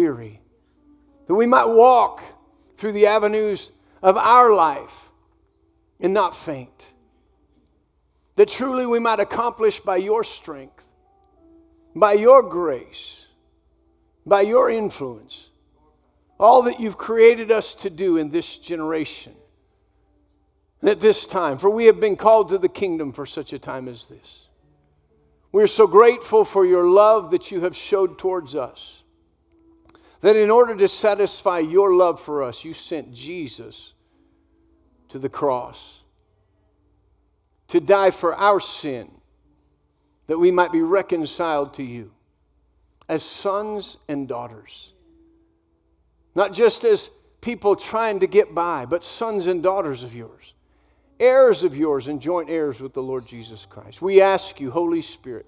weary, that we might walk through the avenues of our life and not faint, that truly we might accomplish by your strength, by your grace, by your influence, all that you've created us to do in this generation at this time, for we have been called to the kingdom for such a time as this. We're so grateful for your love that you have showed towards us. That in order to satisfy your love for us, you sent Jesus to the cross to die for our sin, that we might be reconciled to you as sons and daughters. Not just as people trying to get by, but sons and daughters of yours heirs of yours and joint heirs with the Lord Jesus Christ. We ask you, Holy Spirit,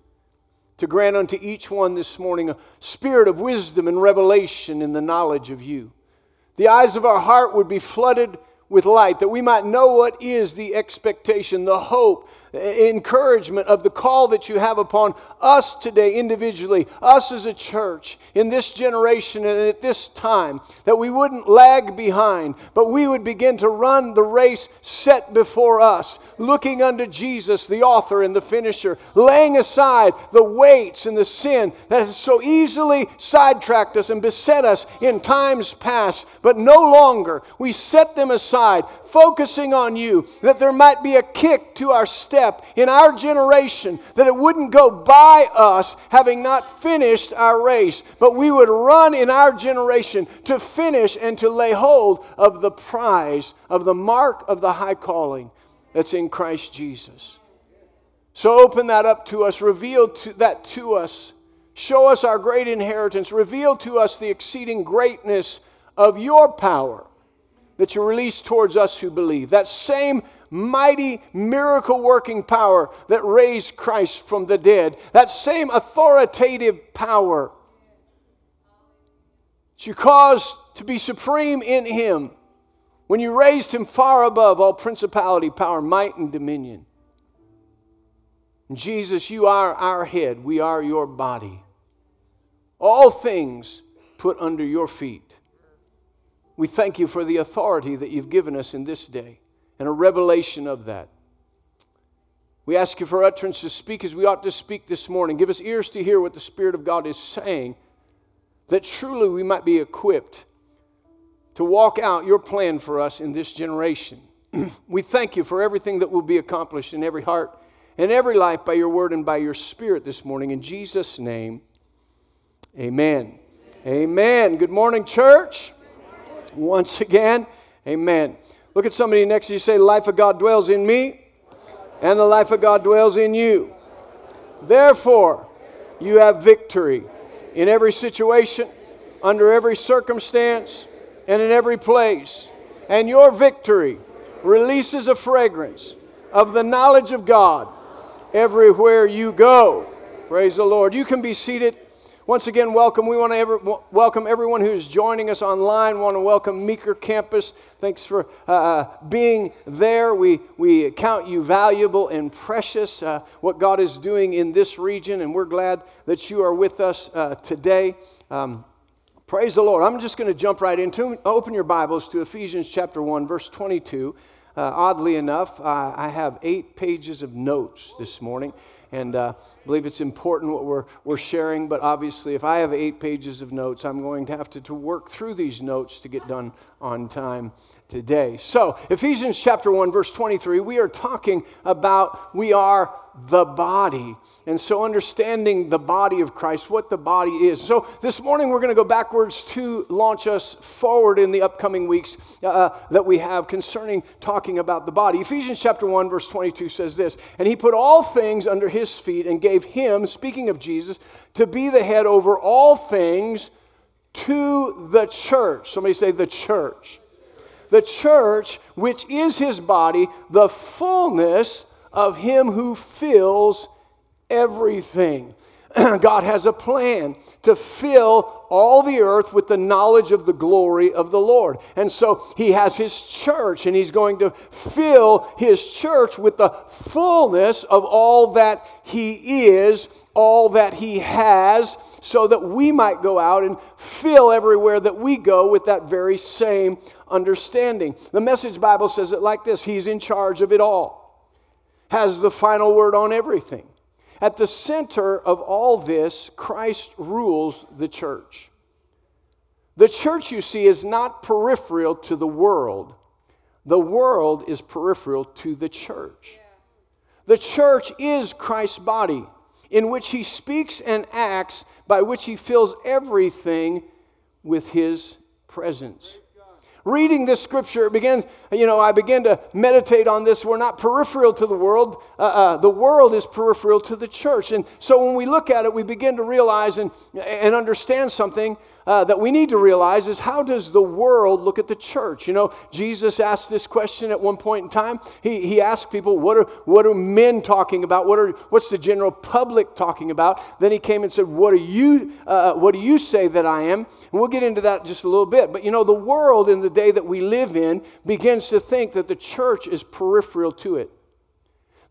to grant unto each one this morning a spirit of wisdom and revelation in the knowledge of you. The eyes of our heart would be flooded with light, that we might know what is the expectation, the hope, encouragement of the call that you have upon us today individually, us as a church in this generation and at this time, that we wouldn't lag behind, but we would begin to run the race set before us, looking unto Jesus, the author and the finisher, laying aside the weights and the sin that has so easily sidetracked us and beset us in times past, but no longer. We set them aside, focusing on you, that there might be a kick to our step in our generation, that it wouldn't go by us having not finished our race, but we would run in our generation to finish and to lay hold of the prize, of the mark of the high calling that's in Christ Jesus. So open that up to us, reveal to, that to us. Show us our great inheritance. Reveal to us the exceeding greatness of your power that you release towards us who believe. That same mighty miracle working power that raised Christ from the dead, that same authoritative power that you caused to be supreme in Him when you raised Him far above all principality, power, might, and dominion. Jesus, you are our head, we are your body. All things put under your feet. We thank you for the authority that you've given us in this day and a revelation of that. We ask you for utterance to speak as we ought to speak this morning. Give us ears to hear what the Spirit of God is saying, that truly we might be equipped to walk out your plan for us in this generation. we thank you for everything that will be accomplished in every heart and every life by your word and by your Spirit this morning. In Jesus' name, amen. Amen. amen. Good morning, church. Once again, amen. Look at somebody next to you say, life of God dwells in me, and the life of God dwells in you. Therefore, you have victory in every situation, under every circumstance, and in every place. And your victory releases a fragrance of the knowledge of God everywhere you go. Praise the Lord. You can be seated. Once again, welcome. We want to ever, welcome everyone who's joining us online. We want to welcome Meeker Campus. Thanks for uh, uh, being there. We, we count you valuable and precious, uh, what God is doing in this region, and we're glad that you are with us uh, today. Um, praise the Lord. I'm just going to jump right into Open your Bibles to Ephesians chapter 1, verse 22. Uh, oddly enough, uh, I have eight pages of notes this morning and uh, I believe it's important what we're, we're sharing. But obviously, if I have eight pages of notes, I'm going to have to, to work through these notes to get done on time today. So, Ephesians chapter 1, verse 23, we are talking about we are the body. And so, understanding the body of Christ, what the body is. So, this morning we're going to go backwards to launch us forward in the upcoming weeks uh, that we have concerning talking about the body. Ephesians chapter 1, verse 22 says this And he put all things under his feet and gave him, speaking of Jesus, to be the head over all things to the church. Somebody say, the church. The church, which is his body, the fullness of him who fills everything. God has a plan to fill all the earth with the knowledge of the glory of the Lord. And so he has his church, and he's going to fill his church with the fullness of all that he is, all that he has, so that we might go out and fill everywhere that we go with that very same understanding. The Message Bible says it like this He's in charge of it all, has the final word on everything. At the center of all this, Christ rules the church. The church, you see, is not peripheral to the world, the world is peripheral to the church. The church is Christ's body, in which he speaks and acts, by which he fills everything with his presence reading this scripture, it begins, you know, I begin to meditate on this. We're not peripheral to the world. Uh, uh, the world is peripheral to the church. And so when we look at it, we begin to realize and, and understand something uh, that we need to realize is how does the world look at the church? You know, Jesus asked this question at one point in time. He, he asked people, what are, what are men talking about? What are, what's the general public talking about? Then he came and said, what do you, uh, what do you say that I am? And we'll get into that just a little bit. But you know, the world in the day that we live in begins to think that the church is peripheral to it.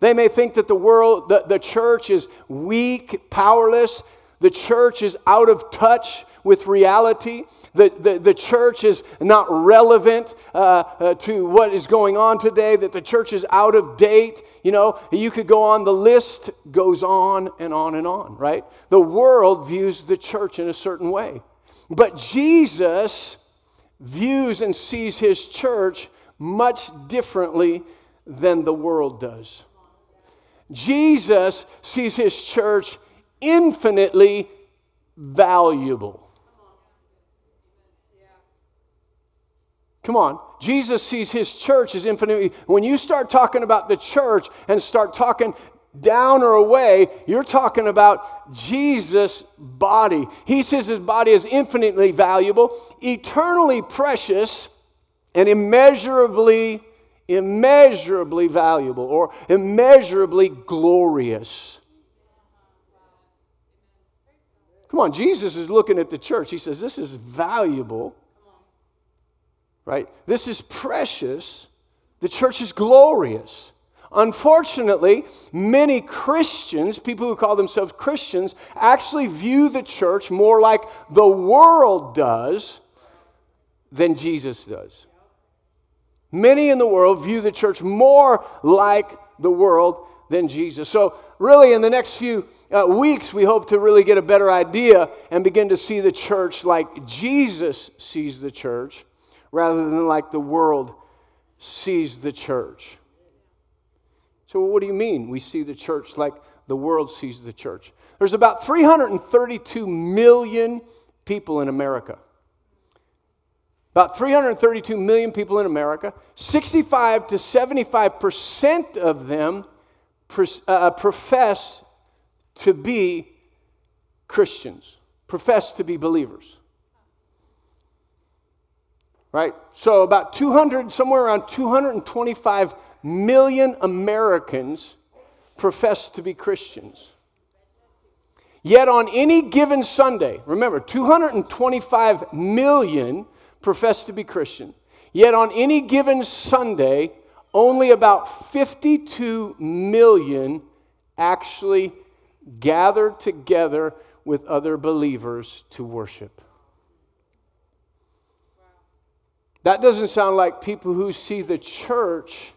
They may think that the world, the, the church is weak, powerless. The church is out of touch with reality. The, the, the church is not relevant uh, uh, to what is going on today, that the church is out of date. You know, you could go on, the list goes on and on and on, right? The world views the church in a certain way. But Jesus views and sees his church much differently than the world does. Jesus sees his church infinitely valuable. Come on. Jesus sees his church as infinitely. When you start talking about the church and start talking down or away, you're talking about Jesus' body. He says his body is infinitely valuable, eternally precious, and immeasurably, immeasurably valuable or immeasurably glorious. Come on, Jesus is looking at the church. He says, This is valuable right? This is precious. The church is glorious. Unfortunately, many Christians, people who call themselves Christians, actually view the church more like the world does than Jesus does. Many in the world view the church more like the world than Jesus. So, really, in the next few uh, weeks, we hope to really get a better idea and begin to see the church like Jesus sees the church rather than like the world sees the church. So, what do you mean we see the church like the world sees the church? There's about 332 million people in America. About 332 million people in America. 65 to 75% of them Uh, uh, profess to be Christians, profess to be believers right? So about 200, somewhere around 225 million Americans profess to be Christians. Yet on any given Sunday, remember, 225 million profess to be Christian. Yet on any given Sunday, only about 52 million actually gather together with other believers to worship. That doesn't sound like people who see the church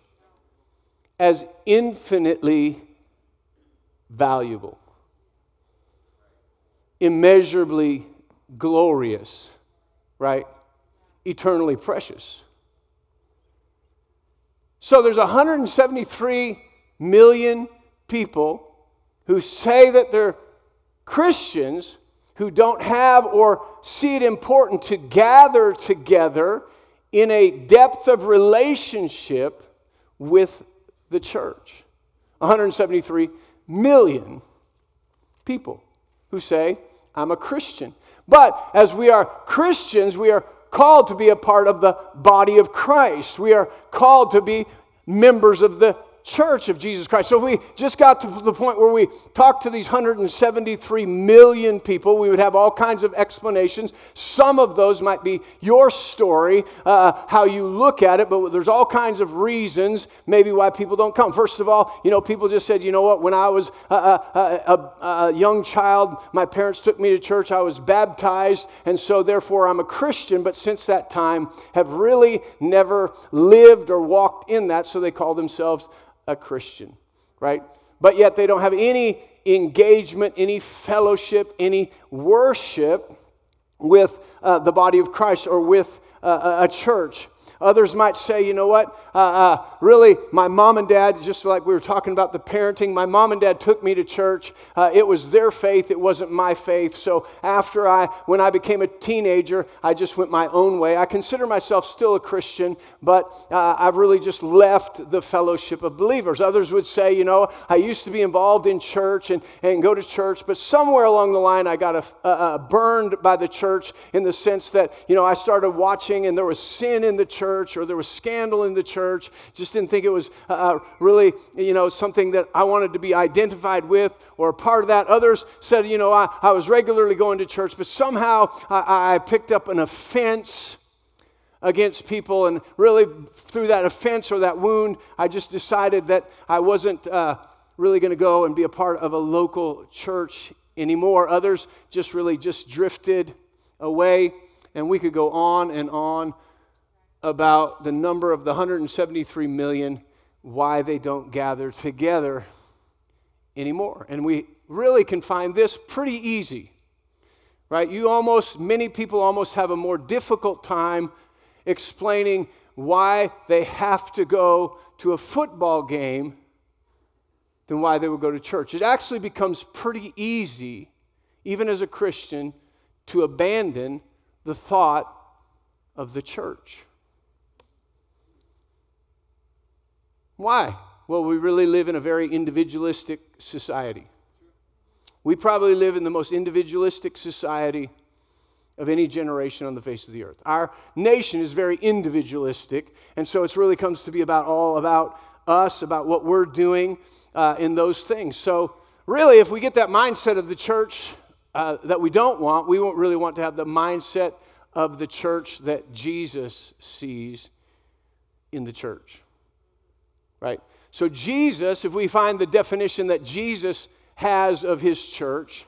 as infinitely valuable, immeasurably glorious, right? Eternally precious. So there's 173 million people who say that they're Christians who don't have or see it important to gather together in a depth of relationship with the church. 173 million people who say, I'm a Christian. But as we are Christians, we are called to be a part of the body of Christ. We are called to be members of the church of Jesus Christ. So if we just got to the point where we talked to these 173 million people, we would have all kinds of explanations. Some of those might be your story, uh, how you look at it, but there's all kinds of reasons maybe why people don't come. First of all, you know, people just said, you know what, when I was a, a, a, a young child, my parents took me to church, I was baptized, and so therefore I'm a Christian, but since that time have really never lived or walked in that, so they call themselves a Christian, right? But yet they don't have any engagement, any fellowship, any worship with uh, the body of Christ or with uh, a church. Others might say, you know what, uh, uh, really, my mom and dad, just like we were talking about the parenting, my mom and dad took me to church. Uh, it was their faith, it wasn't my faith. So after I, when I became a teenager, I just went my own way. I consider myself still a Christian, but uh, I've really just left the fellowship of believers. Others would say, you know, I used to be involved in church and, and go to church, but somewhere along the line I got a, a, a burned by the church in the sense that, you know, I started watching and there was sin in the church or there was scandal in the church church. Just didn't think it was uh, uh, really, you know, something that I wanted to be identified with or a part of that. Others said, you know, I, I was regularly going to church, but somehow I, I picked up an offense against people. And really, through that offense or that wound, I just decided that I wasn't uh, really going to go and be a part of a local church anymore. Others just really just drifted away. And we could go on and on about the number of the 173 million, why they don't gather together anymore. And we really can find this pretty easy, right? You almost, many people almost have a more difficult time explaining why they have to go to a football game than why they would go to church. It actually becomes pretty easy, even as a Christian, to abandon the thought of the church. Why? Well, we really live in a very individualistic society. We probably live in the most individualistic society of any generation on the face of the earth. Our nation is very individualistic, and so it really comes to be about all about us, about what we're doing uh, in those things. So, really, if we get that mindset of the church uh, that we don't want, we won't really want to have the mindset of the church that Jesus sees in the church right? So, Jesus, if we find the definition that Jesus has of his church,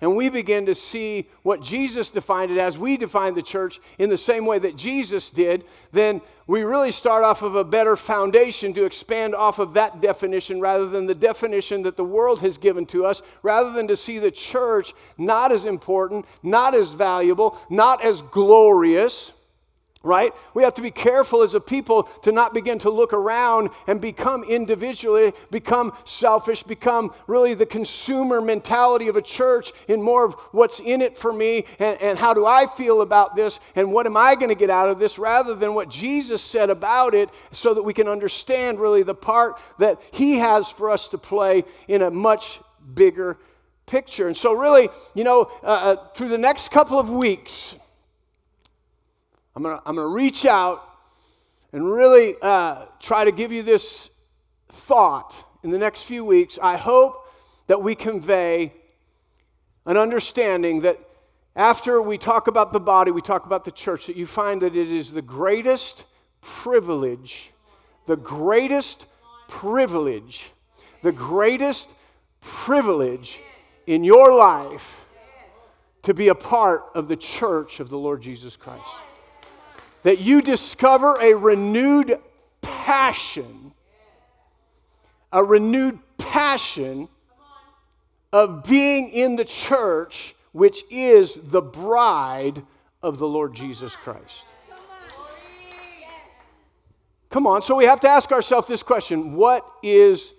and we begin to see what Jesus defined it as, we define the church in the same way that Jesus did, then we really start off of a better foundation to expand off of that definition rather than the definition that the world has given to us, rather than to see the church not as important, not as valuable, not as glorious right? We have to be careful as a people to not begin to look around and become individually, become selfish, become really the consumer mentality of a church in more of what's in it for me and, and how do I feel about this and what am I going to get out of this rather than what Jesus said about it so that we can understand really the part that He has for us to play in a much bigger picture. And so, really, you know, uh, uh through the next couple of weeks, I'm going to I'm going to reach out and really uh, try to give you this thought in the next few weeks. I hope that we convey an understanding that after we talk about the body, we talk about the church, that you find that it is the greatest privilege, the greatest privilege, the greatest privilege in your life to be a part of the church of the Lord Jesus Christ that you discover a renewed passion, a renewed passion of being in the church, which is the bride of the Lord Jesus Christ. Come on, so we have to ask ourselves this question What is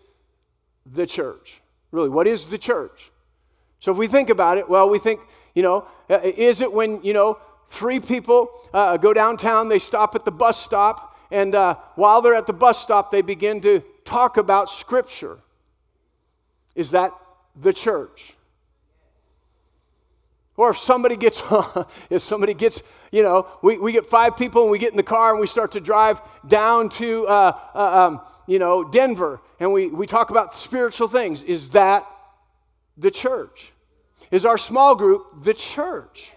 the church? Really, what is the church? So if we think about it, well, we think, you know, uh, is it when, you know, Three people uh, go downtown, they stop at the bus stop, and uh, while they're at the bus stop, they begin to talk about Scripture. Is that the church? Or if somebody gets, if somebody gets, you know, we, we get five people and we get in the car and we start to drive down to, uh, uh, um, you know, Denver and we, we talk about spiritual things. Is that the church? Is our small group the church?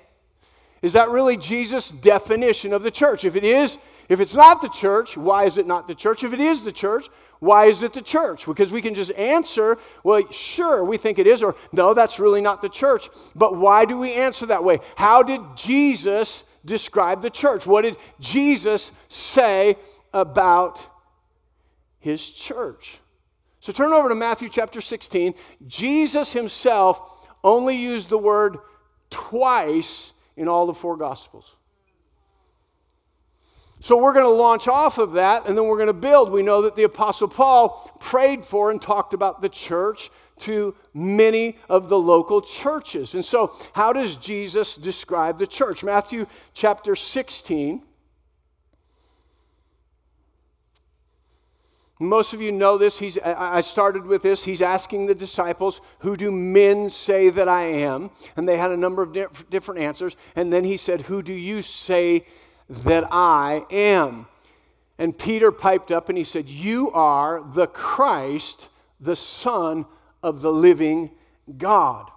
Is that really Jesus' definition of the church? If it is, if it's not the church, why is it not the church? If it is the church, why is it the church? Because we can just answer, well, sure, we think it is, or no, that's really not the church. But why do we answer that way? How did Jesus describe the church? What did Jesus say about his church? So turn over to Matthew chapter 16. Jesus himself only used the word twice in all the four gospels. So we're going to launch off of that and then we're going to build. We know that the Apostle Paul prayed for and talked about the church to many of the local churches. And so, how does Jesus describe the church? Matthew chapter 16. Most of you know this. He's, I started with this. He's asking the disciples, Who do men say that I am? And they had a number of different answers. And then he said, Who do you say that I am? And Peter piped up and he said, You are the Christ, the Son of the living God.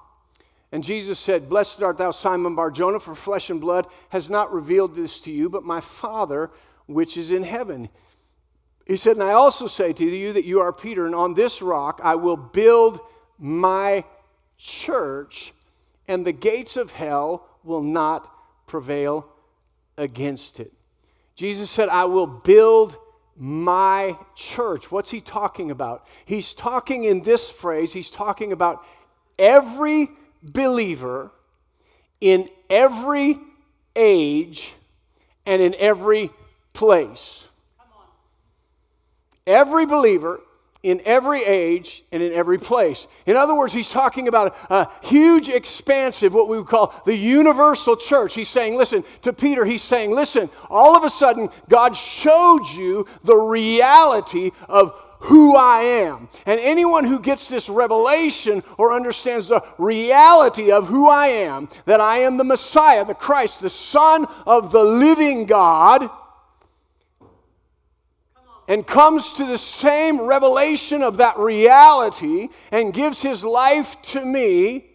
And Jesus said, Blessed art thou, Simon Barjona, for flesh and blood has not revealed this to you, but my Father which is in heaven. He said, And I also say to you that you are Peter, and on this rock I will build my church, and the gates of hell will not prevail against it. Jesus said, I will build my church. What's he talking about? He's talking in this phrase, he's talking about every believer in every age and in every place. Every believer in every age and in every place. In other words, he's talking about a, huge, expansive, what we would call the universal church. He's saying, listen, to Peter, he's saying, listen, all of a sudden, God showed you the reality of who I am. And anyone who gets this revelation or understands the reality of who I am, that I am the Messiah, the Christ, the Son of the living God and comes to the same revelation of that reality and gives his life to me,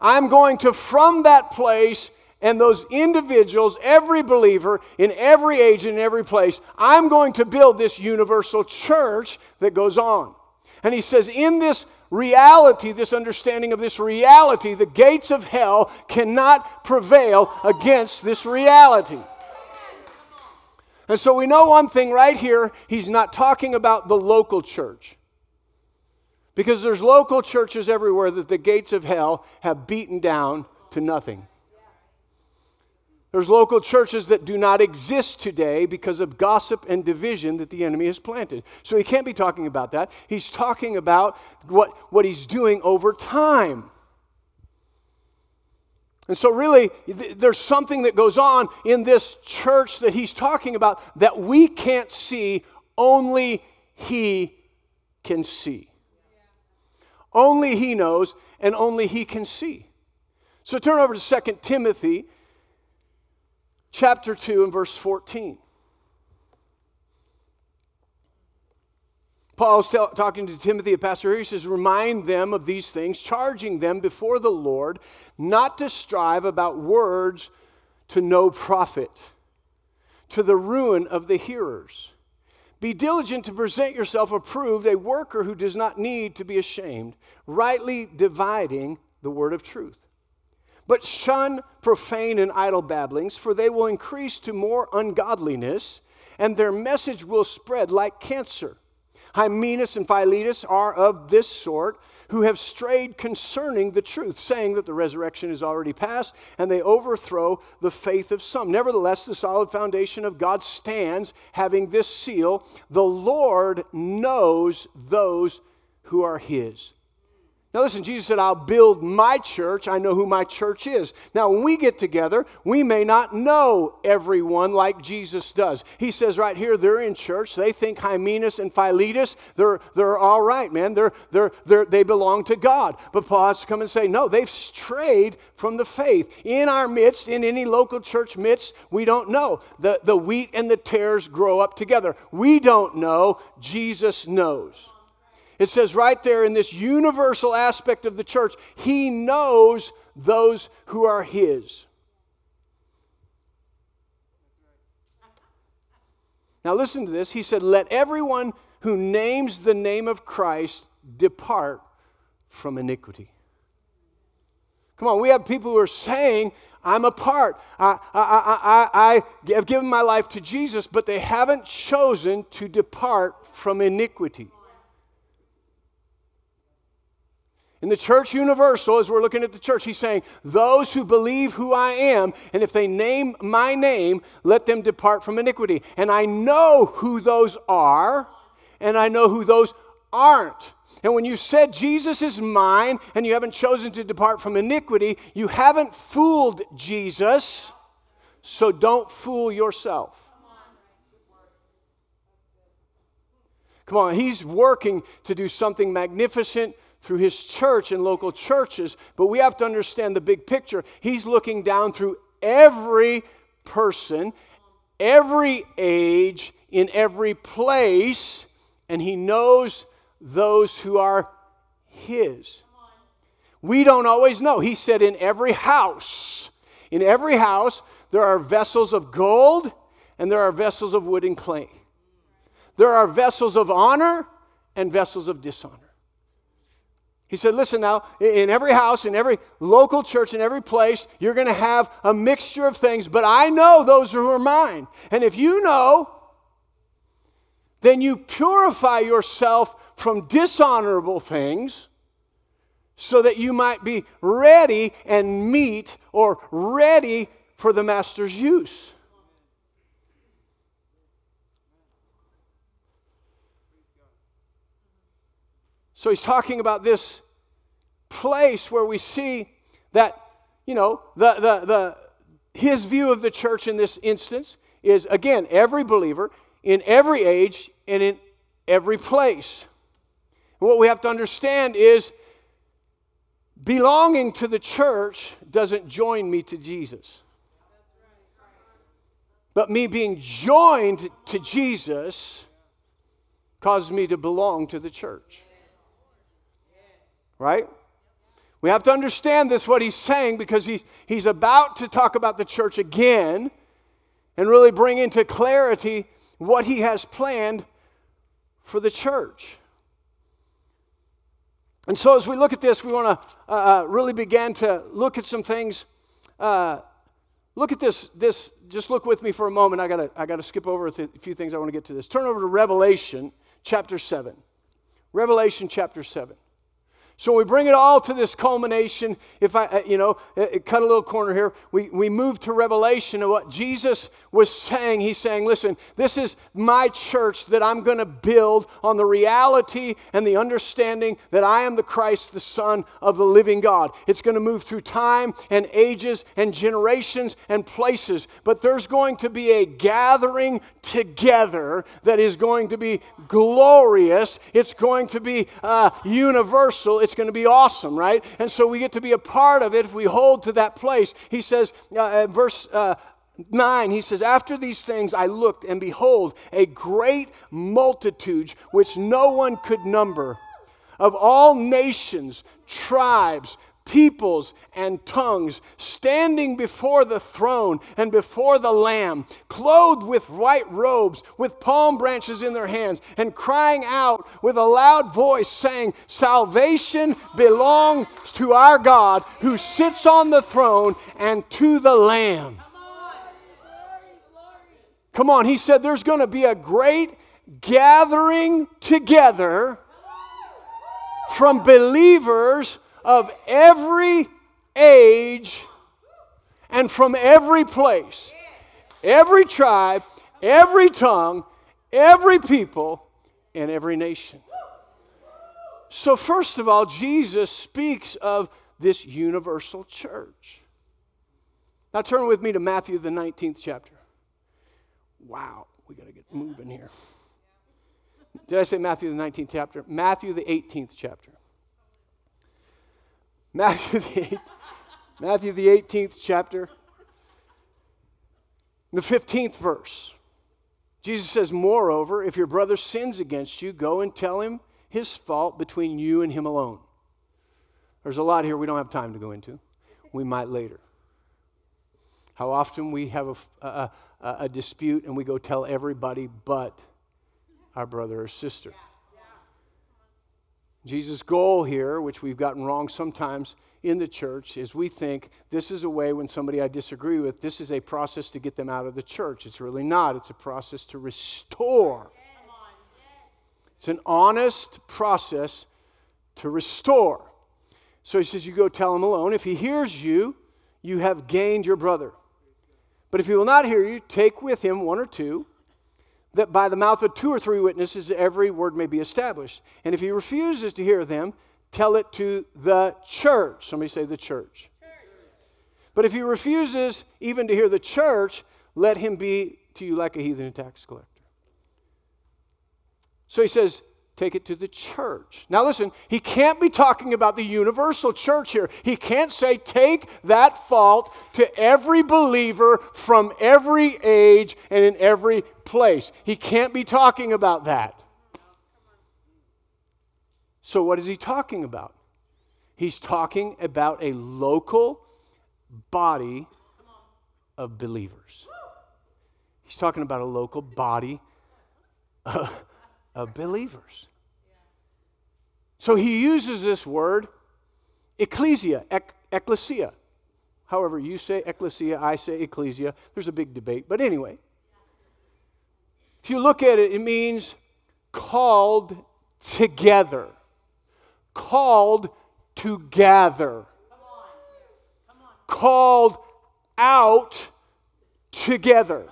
I'm going to, from that place, and those individuals, every believer in every age and every place, I'm going to build this universal church that goes on. And he says, in this reality, this understanding of this reality, the gates of hell cannot prevail against this reality. And so we know one thing right here he's not talking about the local church. Because there's local churches everywhere that the gates of hell have beaten down to nothing. There's local churches that do not exist today because of gossip and division that the enemy has planted. So he can't be talking about that. He's talking about what, what he's doing over time. And so, really, there's something that goes on in this church that he's talking about that we can't see, only he can see. Only he knows, and only he can see. So, turn over to 2 Timothy chapter 2 and verse 14. Paul's t- talking to Timothy, a pastor here. He says, Remind them of these things, charging them before the Lord not to strive about words to no profit, to the ruin of the hearers. Be diligent to present yourself approved, a worker who does not need to be ashamed, rightly dividing the word of truth. But shun profane and idle babblings, for they will increase to more ungodliness, and their message will spread like cancer. Hymenaeus and Philetus are of this sort, who have strayed concerning the truth, saying that the resurrection is already past, and they overthrow the faith of some. Nevertheless, the solid foundation of God stands, having this seal The Lord knows those who are his. Now, listen, Jesus said, I'll build my church. I know who my church is. Now, when we get together, we may not know everyone like Jesus does. He says right here, they're in church. They think Hymenaeus and Philetus, they're, they're all right, man. They're, they're, they're, they belong to God. But Paul has to come and say, no, they've strayed from the faith. In our midst, in any local church midst, we don't know. The, the wheat and the tares grow up together. We don't know. Jesus knows. It says right there in this universal aspect of the church, He knows those who are His. Now, listen to this. He said, Let everyone who names the name of Christ depart from iniquity. Come on, we have people who are saying, I'm a part. I, I, I, I, have given my life to Jesus, but they haven't chosen to depart from iniquity. In the church universal, as we're looking at the church, he's saying, Those who believe who I am, and if they name my name, let them depart from iniquity. And I know who those are, and I know who those aren't. And when you said Jesus is mine and you haven't chosen to depart from iniquity, you haven't fooled Jesus, so don't fool yourself. Come on, he's working to do something magnificent through his church and local churches, but we have to understand the big picture. He's looking down through every person, every age, in every place, and he knows those who are his. We don't always know. He said, in every house, in every house, there are vessels of gold and there are vessels of wood and clay. There are vessels of honor and vessels of dishonor. He said, Listen now, in every house, in every local church, in every place, you're going to have a mixture of things, but I know those who are mine. And if you know, then you purify yourself from dishonorable things so that you might be ready and meet or ready for the master's use. So he's talking about this place where we see that, you know, the, the, the, his view of the church in this instance is, again, every believer in every age and in every place. And what we have to understand is belonging to the church doesn't join me to Jesus. But me being joined to Jesus causes me to belong to the church. Right? We have to understand this, what he's saying, because he's, he's about to talk about the church again and really bring into clarity what he has planned for the church. And so, as we look at this, we want to uh, uh, really begin to look at some things. Uh, look at this. This just look with me for a moment. I gotta I gotta skip over a, th- a few things. I want to get to this. Turn over to Revelation chapter seven. Revelation chapter seven. So we bring it all to this culmination. If I, uh, you know, uh, uh, cut a little corner here, we, we move to Revelation of what Jesus was saying. He's saying, listen, this is my church that I'm going to build on the reality and the understanding that I am the Christ, the Son of the living God. It's going to move through time and ages and generations and places, but there's going to be a gathering together that is going to be glorious. It's going to be uh, universal it's going to be awesome, right? And so we get to be a part of it if we hold to that place. He says, uh, verse uh, 9, he says, After these things I looked, and behold, a great multitude which no one could number, of all nations, tribes, peoples and tongues standing before the throne and before the Lamb, clothed with white robes, with palm branches in their hands, and crying out with a loud voice, saying, Salvation belongs to our God who sits on the throne and to the Lamb. Come on, he said there's going to be a great gathering together from believers of every age and from every place, every tribe, every tongue, every people, and every nation. So, first of all, Jesus speaks of this universal church. Now, turn with me to Matthew, the 19th chapter. Wow, we got to get moving here. Did I say Matthew, the 19th chapter? Matthew, the 18th chapter. Matthew, the 18th, Matthew, the 18th chapter, the 15th verse. Jesus says, Moreover, if your brother sins against you, go and tell him his fault between you and him alone. There's a lot here we don't have time to go into. We might later. How often we have a, a, a dispute and we go tell everybody but our brother or sister. Jesus' goal here, which we've gotten wrong sometimes in the church, is we think this is a way when somebody I disagree with, this is a process to get them out of the church. It's really not, it's a process to restore. It's an honest process to restore. So he says, You go tell him alone. If he hears you, you have gained your brother. But if he will not hear you, take with him one or two, that by the mouth of two or three witnesses every word may be established. And if he refuses to hear them, tell it to the church. Somebody say the church. But if he refuses even to hear the church, let him be to you like a heathen tax collector. So he says, take it to the church. Now, listen, he can't be talking about the universal church here. He can't say, take that fault to every believer from every age and in every place. He can't be talking about that. So, what is he talking about? He's talking about a local body of believers. He's talking about a local body of of believers. So he uses this word, ecclesia, ecclesia. However, you say ecclesia, I say ecclesia. There's a big debate. But anyway, if you look at it, it means called together. Called to gather. Called out together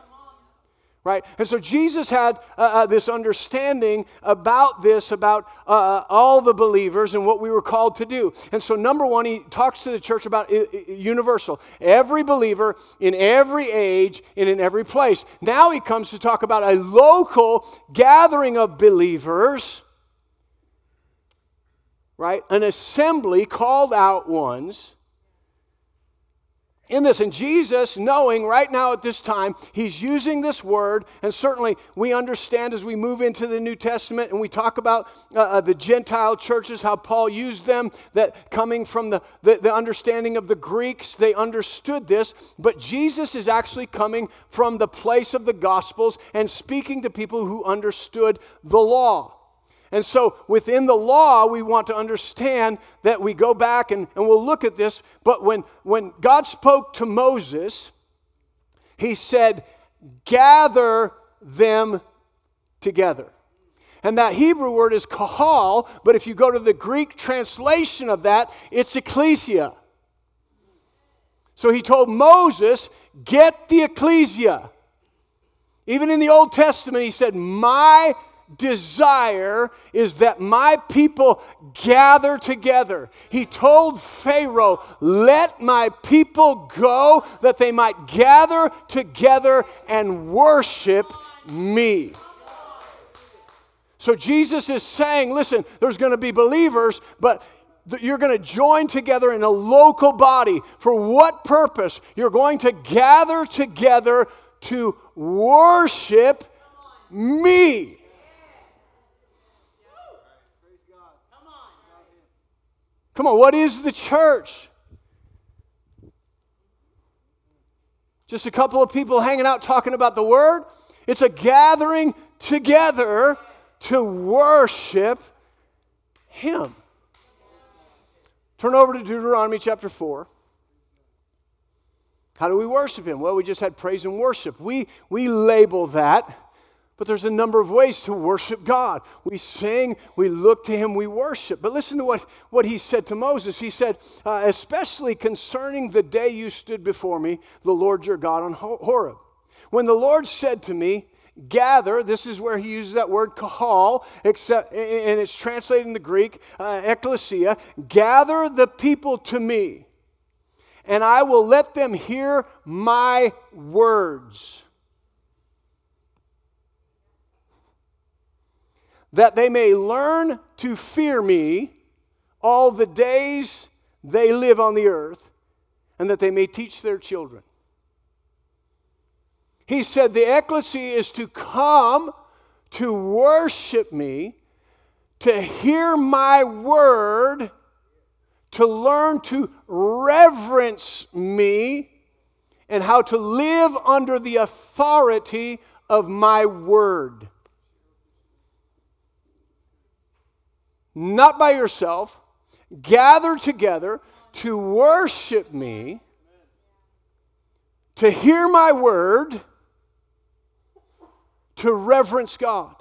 right? And so Jesus had uh, uh, this understanding about this, about uh, uh, all the believers and what we were called to do. And so, number one, he talks to the church about universal, every believer in every age and in every place. Now he comes to talk about a local gathering of believers, right? An assembly called out ones in this. And Jesus, knowing right now at this time, he's using this word, and certainly we understand as we move into the New Testament and we talk about uh, uh, the Gentile churches, how Paul used them, that coming from the, the, the understanding of the Greeks, they understood this. But Jesus is actually coming from the place of the Gospels and speaking to people who understood the law. And so within the law, we want to understand that we go back and, and we'll look at this. But when, when God spoke to Moses, he said, Gather them together. And that Hebrew word is kahal, but if you go to the Greek translation of that, it's ecclesia. So he told Moses, Get the ecclesia. Even in the Old Testament, he said, My desire is that my people gather together. He told Pharaoh, Let my people go that they might gather together and worship me. So Jesus is saying, Listen, there's going to be believers, but you're going to join together in a local body. For what purpose? You're going to gather together to worship me. Come on, what is the church? Just a couple of people hanging out talking about the word? It's a gathering together to worship Him. Turn over to Deuteronomy chapter 4. How do we worship Him? Well, we just had praise and worship. We, we label that but there's a number of ways to worship God. We sing, we look to Him, we worship. But listen to what, what He said to Moses. He said, uh, especially concerning the day you stood before me, the Lord your God on Horeb. When the Lord said to me, gather. This is where he uses that word kahal, except, and it's translated in the Greek, uh, ecclesia. Gather the people to me, and I will let them hear my words. That they may learn to fear me all the days they live on the earth, and that they may teach their children. He said, The ecclesia is to come to worship me, to hear my word, to learn to reverence me, and how to live under the authority of my word. Not by yourself, gather together to worship me, to hear my word, to reverence God.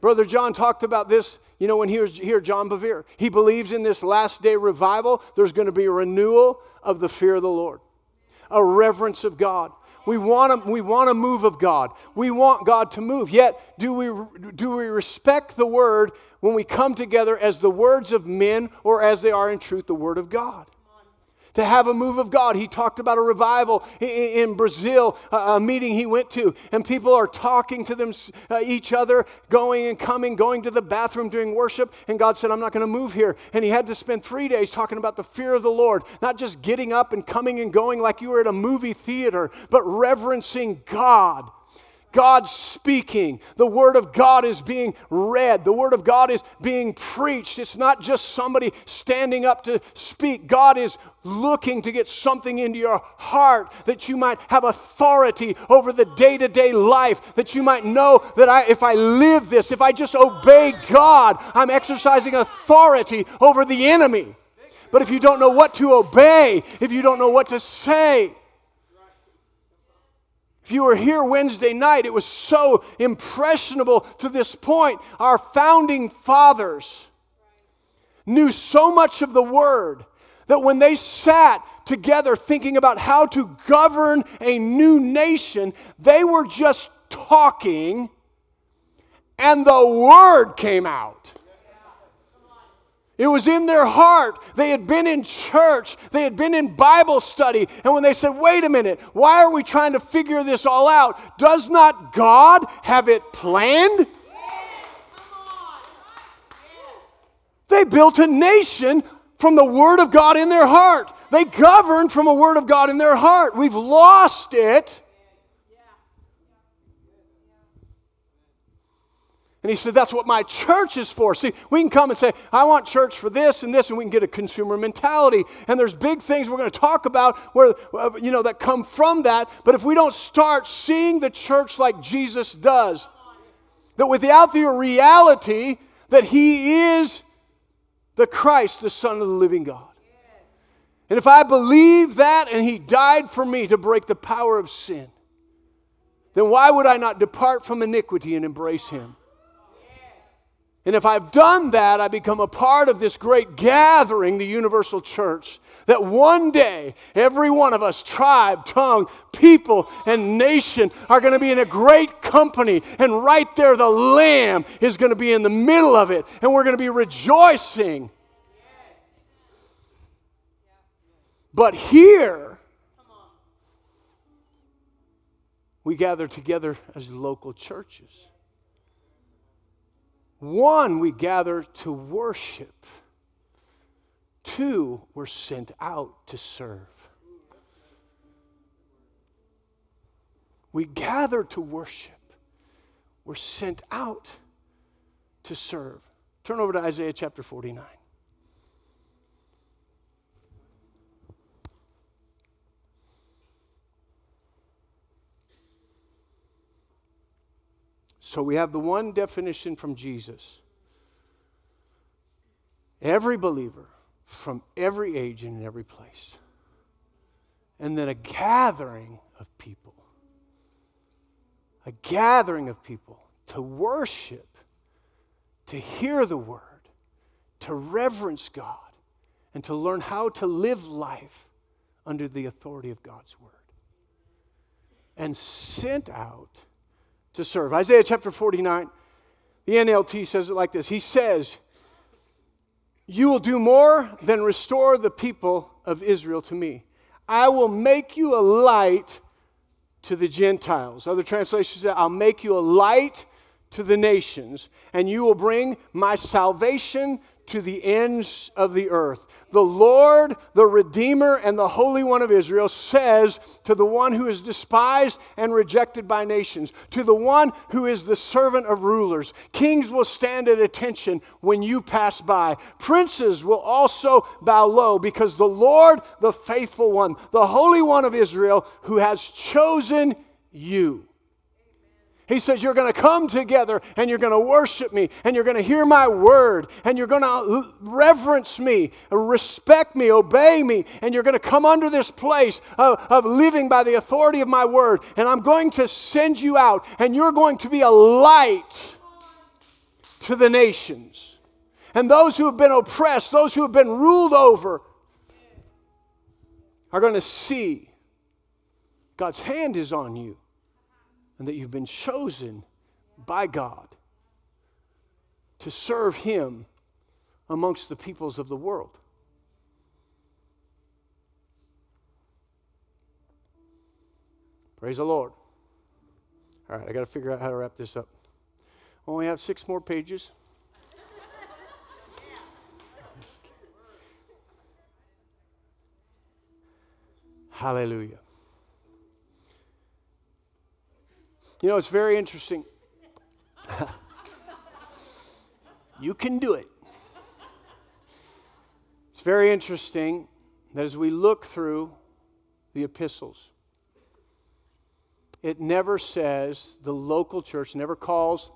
Brother John talked about this, you know, when he was here, John Bevere. He believes in this last day revival, there's going to be a renewal of the fear of the Lord, a reverence of God. We want, a, we want a move of God. We want God to move. Yet, do we, do we respect the word when we come together as the words of men or as they are in truth the word of God? To have a move of God. He talked about a revival in Brazil, a meeting he went to, and people are talking to them, uh, each other, going and coming, going to the bathroom during worship. And God said, I'm not going to move here. And he had to spend three days talking about the fear of the Lord, not just getting up and coming and going like you were at a movie theater, but reverencing God God's speaking. The Word of God is being read. The Word of God is being preached. It's not just somebody standing up to speak. God is looking to get something into your heart that you might have authority over the day to day life, that you might know that I, if I live this, if I just obey God, I'm exercising authority over the enemy. But if you don't know what to obey, if you don't know what to say, if you were here Wednesday night, it was so impressionable to this point. Our founding fathers knew so much of the Word that when they sat together thinking about how to govern a new nation, they were just talking and the Word came out. It was in their heart. They had been in church, they had been in Bible study. And when they said, wait a minute, why are we trying to figure this all out? Does not God have it planned? They built a nation from the Word of God in their heart. They governed from a Word of God in their heart. We've lost it And he said, That's what my church is for. See, we can come and say, I want church for this and this, and we can get a consumer mentality. And there's big things we're going to talk about where, uh, you know, that come from that. But if we don't start seeing the church like Jesus does, that without the reality that he is the Christ, the Son of the living God. And if I believe that and he died for me to break the power of sin, then why would I not depart from iniquity and embrace him? And if I've done that, I become a part of this great gathering, the universal church. That one day, every one of us, tribe, tongue, people, and nation, are going to be in a great company. And right there, the Lamb is going to be in the middle of it. And we're going to be rejoicing. But here, we gather together as local churches. One, we gather to worship. Two, we're sent out to serve. We gather to worship. We're sent out to serve. Turn over to Isaiah chapter 49. So we have the one definition from Jesus. Every believer from every age and in every place. And then a gathering of people. A gathering of people to worship, to hear the word, to reverence God, and to learn how to live life under the authority of God's word. and sent out to serve. Isaiah chapter 49, the NLT says it like this He says, You will do more than restore the people of Israel to me. I will make you a light to the Gentiles. Other translations say, I'll make you a light to the nations, and you will bring my salvation to the ends of the earth. The Lord, the Redeemer, and the Holy One of Israel says to the one who is despised and rejected by nations, to the one who is the servant of rulers, kings will stand at attention when you pass by. Princes will also bow low because the Lord, the faithful one, the Holy One of Israel, who has chosen you he says, You're going to come together and you're going to worship me and you're going to hear my word and you're going to reverence me, respect me, obey me, and you're going to come under this place of, of living by the authority of my word. And I'm going to send you out and you're going to be a light to the nations. And those who have been oppressed, those who have been ruled over, are going to see God's hand is on you and that you've been chosen by God to serve Him amongst the peoples of the world. Praise the Lord. All right, I got to figure out how to wrap this up. Only have six more pages. Hallelujah. You know, it's very interesting. you can do it. It's very interesting that as we look through the epistles, it never says the local church, never calls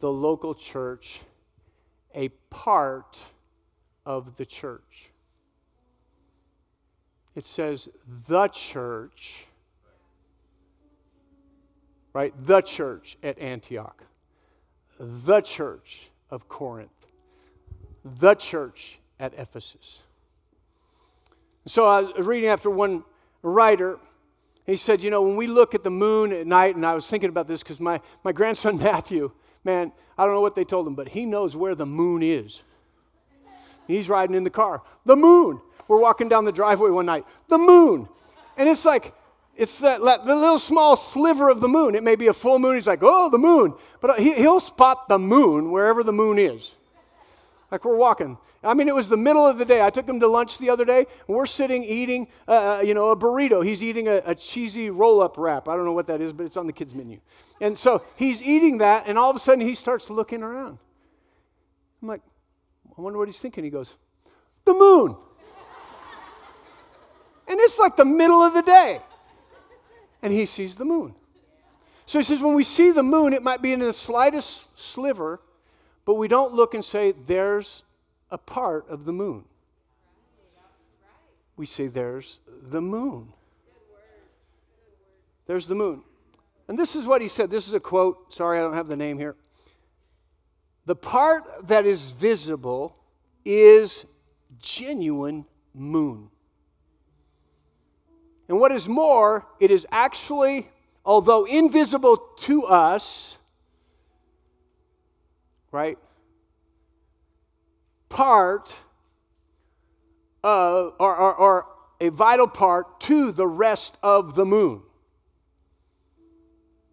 the local church a part of the church. It says the church right? The church at Antioch, the church of Corinth, the church at Ephesus. So I was reading after one writer. He said, You know, when we look at the moon at night, and I was thinking about this because my, my grandson Matthew, man, I don't know what they told him, but he knows where the moon is. He's riding in the car. The moon. We're walking down the driveway one night. The moon. And it's like, it's that, that, the little small sliver of the moon. It may be a full moon. He's like, oh, the moon. But he, he'll spot the moon wherever the moon is. Like we're walking. I mean, it was the middle of the day. I took him to lunch the other day, and we're sitting eating, uh, uh you know, a burrito. He's eating a, a cheesy roll-up wrap. I don't know what that is, but it's on the kids' menu. And so he's eating that, and all of a sudden he starts looking around. I'm like, I wonder what he's thinking. He goes, the moon. and it's like the middle of the day and he sees the moon. So he says, when we see the moon, it might be in the slightest sliver, but we don't look and say, there's a part of the moon. We say, there's the moon. There's the moon. And this is what he said. This is a quote. Sorry, I don't have the name here. The part that is visible is genuine moon. And what is more, it is actually, although invisible to us, right, part of, or, or, or a vital part to the rest of the moon.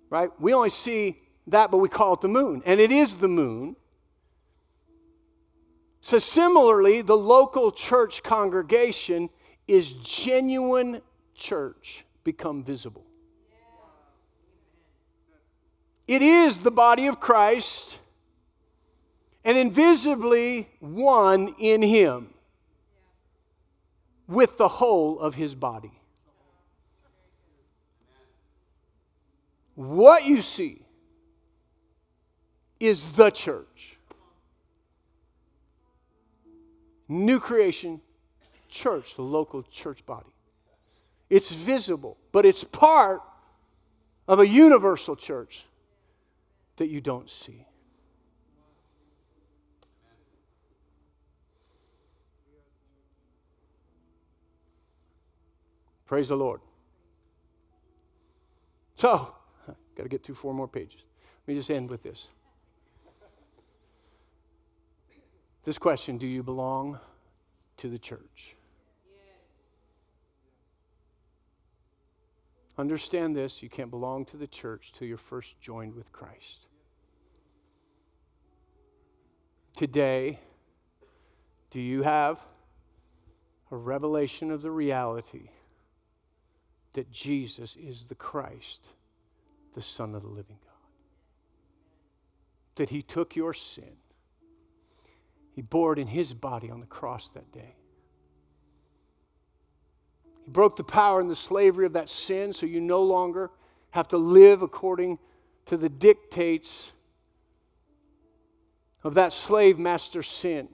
Right? We only see that, but we call it the moon. And it is the moon. So, similarly, the local church congregation is genuine church become visible. It is the body of Christ and invisibly one in Him with the whole of His body. What you see is the church. New creation church, the local church body. It's visible, but it's part of a universal church that you don't see. Praise the Lord. So, got to get through four more pages. Let me just end with this. This question Do you belong to the church? Understand this you can't belong to the church till you're first joined with Christ. Today, do you have a revelation of the reality that Jesus is the Christ, the Son of the living God? That He took your sin, He bore it in His body on the cross that day he broke the power and the slavery of that sin so you no longer have to live according to the dictates of that slave master sin.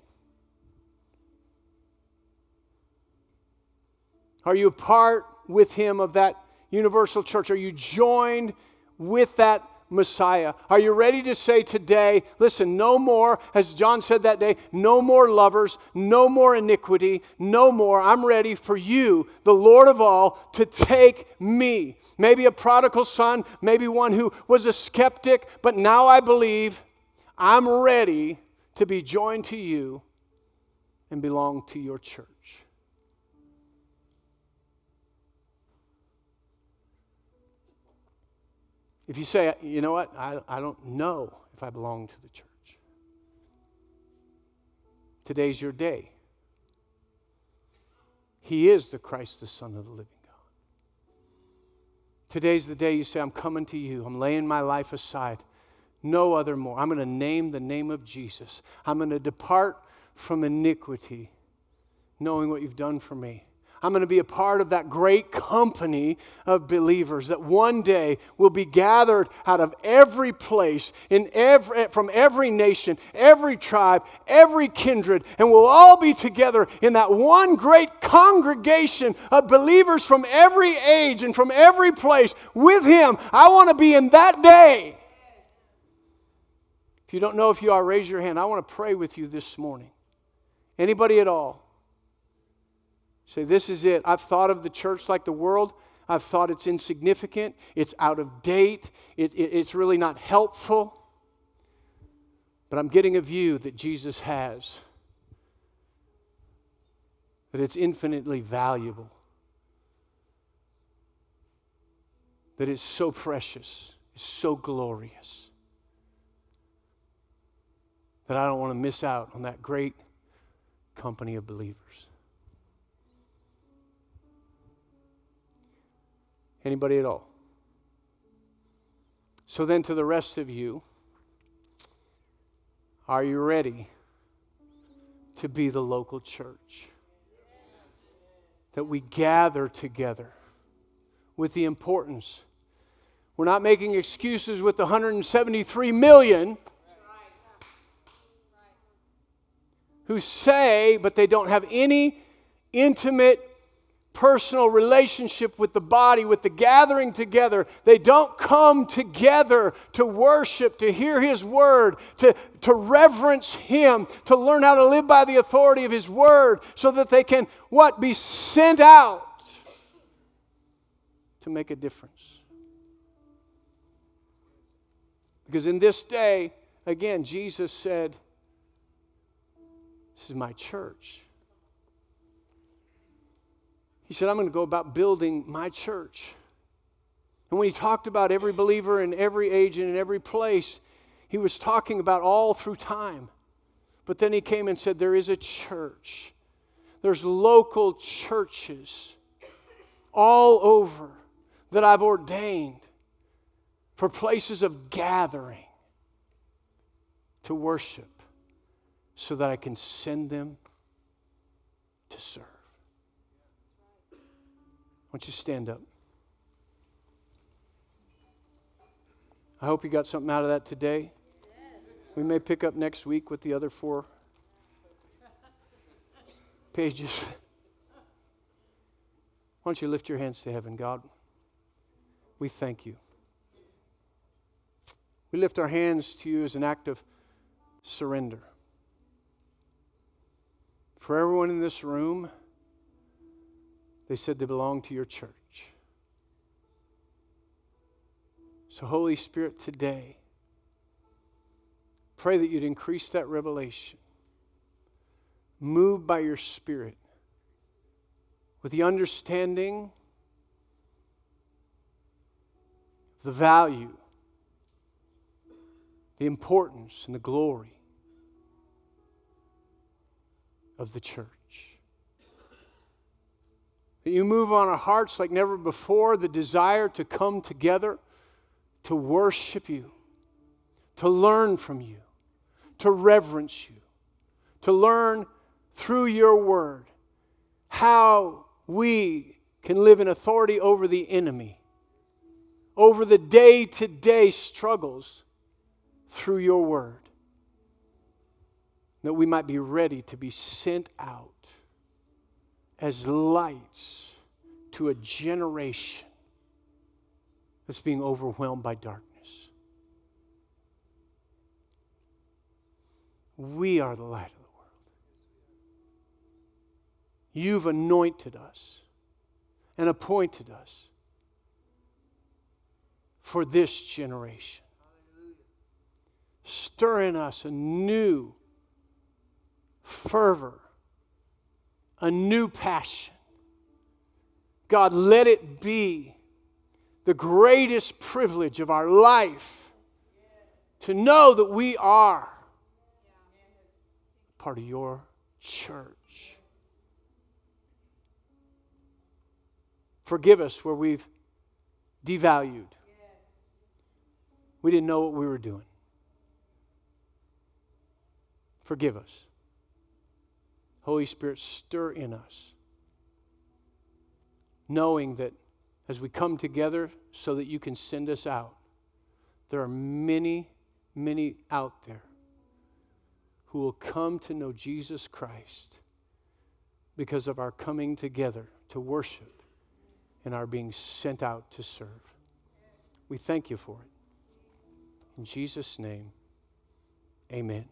Are you a part with him of that universal church? Are you joined with that Messiah. Are you ready to say today, listen, no more, as John said that day, no more lovers, no more iniquity, no more. I'm ready for you, the Lord of all, to take me. Maybe a prodigal son, maybe one who was a skeptic, but now I believe I'm ready to be joined to you and belong to your church. If you say, you know what, I, I don't know if I belong to the church, today's your day. He is the Christ, the Son of the living God. Today's the day you say, I'm coming to you. I'm laying my life aside. No other more. I'm going to name the name of Jesus. I'm going to depart from iniquity, knowing what you've done for me. I'm going to be a part of that great company of believers that one day will be gathered out of every place, in every, eh, from every nation, every tribe, every kindred, and we'll all be together in that one great congregation of believers from every age and from every place with Him. I want to be in that day. If you don't know if you are, raise your hand. I want to pray with you this morning. Anybody at all? Say, this is it. I've thought of the church like the world. I've thought it's insignificant, it's out of date, it, it, it's really not helpful. But I'm getting a view that Jesus has, that it's infinitely valuable, that it's so precious, it's so glorious, that I don't want to miss out on that great company of believers. Anybody at all? So then, to the rest of you, are you ready to be the local church? That we gather together with the importance. We're not making excuses with the 173 million who say, but they don't have any intimate personal relationship with the body, with the gathering together. They don't come together to worship, to hear His word, to, to reverence Him, to learn how to live by the authority of His word, so that they can, what, be sent out to make a difference. Because in this day, again, Jesus said, This is my church. He said, I'm going to go about building my church. And when he talked about every believer in every age and in every place, he was talking about all through time. But then he came and said, There is a church. There's local churches all over that I've ordained for places of gathering to worship so that I can send them to serve. Why don't you stand up? I hope you got something out of that today. We may pick up next week with the other four pages. Why don't you lift your hands to heaven, God? We thank you. We lift our hands to you as an act of surrender. For everyone in this room, they said they belong to your church. So, Holy Spirit, today, pray that you'd increase that revelation. Move by your Spirit with the understanding, the value, the importance, and the glory of the church. That you move on our hearts like never before, the desire to come together, to worship you, to learn from you, to reverence you, to learn through your word how we can live in authority over the enemy, over the day to day struggles through your word. That we might be ready to be sent out as lights to a generation that's being overwhelmed by darkness. We are the light of the world. You've anointed us and appointed us for this generation. Stir in us a new fervor, a new passion. God, let it be the greatest privilege of our life to know that we are part of your church. Forgive us where we've devalued. We didn't know what we were doing. Forgive us. Holy Spirit, stir in us, knowing that as we come together so that you can send us out, there are many, many out there who will come to know Jesus Christ because of our coming together to worship and our being sent out to serve. We thank you for it. In Jesus' name, amen.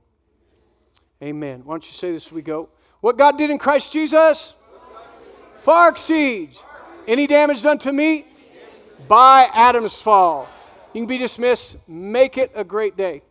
Amen. Why don't you say this as we go? What God did in Christ Jesus far exceeds any damage done to me by Adam's fall. You can be dismissed. Make it a great day.